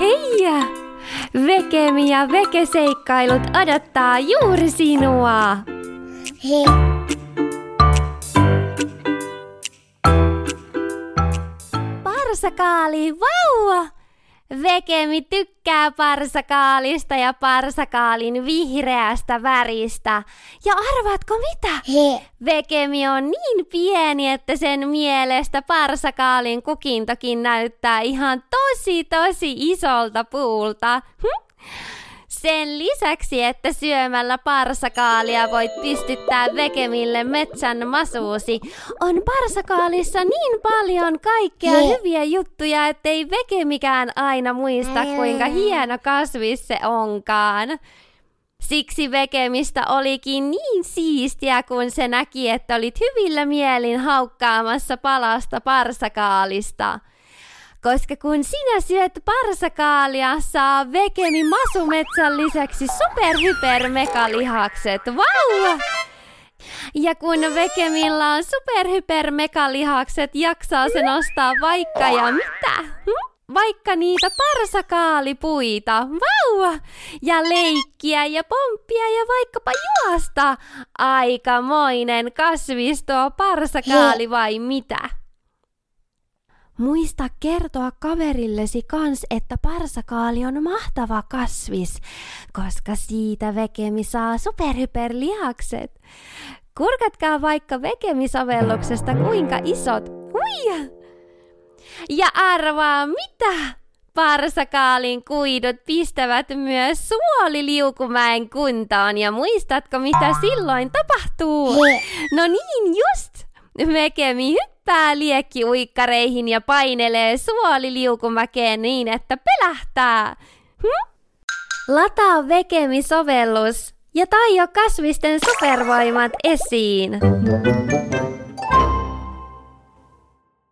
Hei! Vekemi ja vekeseikkailut odottaa juuri sinua. Hei. Parsakaali, vauva! Vekemi tykkää parsakaalista ja parsakaalin vihreästä väristä. Ja arvaatko mitä? He. Vekemi on niin pieni, että sen mielestä parsakaalin kukintokin näyttää ihan tosi tosi isolta puulta. Hm? Sen lisäksi, että syömällä parsakaalia voit pystyttää vekemille metsän masuusi, on parsakaalissa niin paljon kaikkea He. hyviä juttuja, ettei vekemikään aina muista, kuinka hieno kasvis se onkaan. Siksi vekemistä olikin niin siistiä, kun se näki, että olit hyvillä mielin haukkaamassa palasta parsakaalista. Koska kun sinä syöt parsakaalia, saa vekemi masumetsän lisäksi superhypermekalihakset. Vau! Ja kun vekemillä on superhypermekalihakset, jaksaa se nostaa vaikka ja mitä? Hm? Vaikka niitä parsakaalipuita, vau! Ja leikkiä ja pomppia ja vaikkapa juosta. Aikamoinen kasvis tuo parsakaali vai mitä? Muista kertoa kaverillesi kans, että parsakaali on mahtava kasvis, koska siitä Vekemi saa superhyperlihakset. Kurkatkaa vaikka Vekemi-sovelluksesta kuinka isot. Huija! Ja arvaa mitä? Parsakaalin kuidut pistävät myös suoliliukumäen kuntoon ja muistatko mitä silloin tapahtuu? No niin just! Vekemi hyppää liekkiuikkareihin ja painelee suoliliukumäkeen niin, että pelähtää. Hm? Lataa Vekemi-sovellus ja taio kasvisten supervoimat esiin.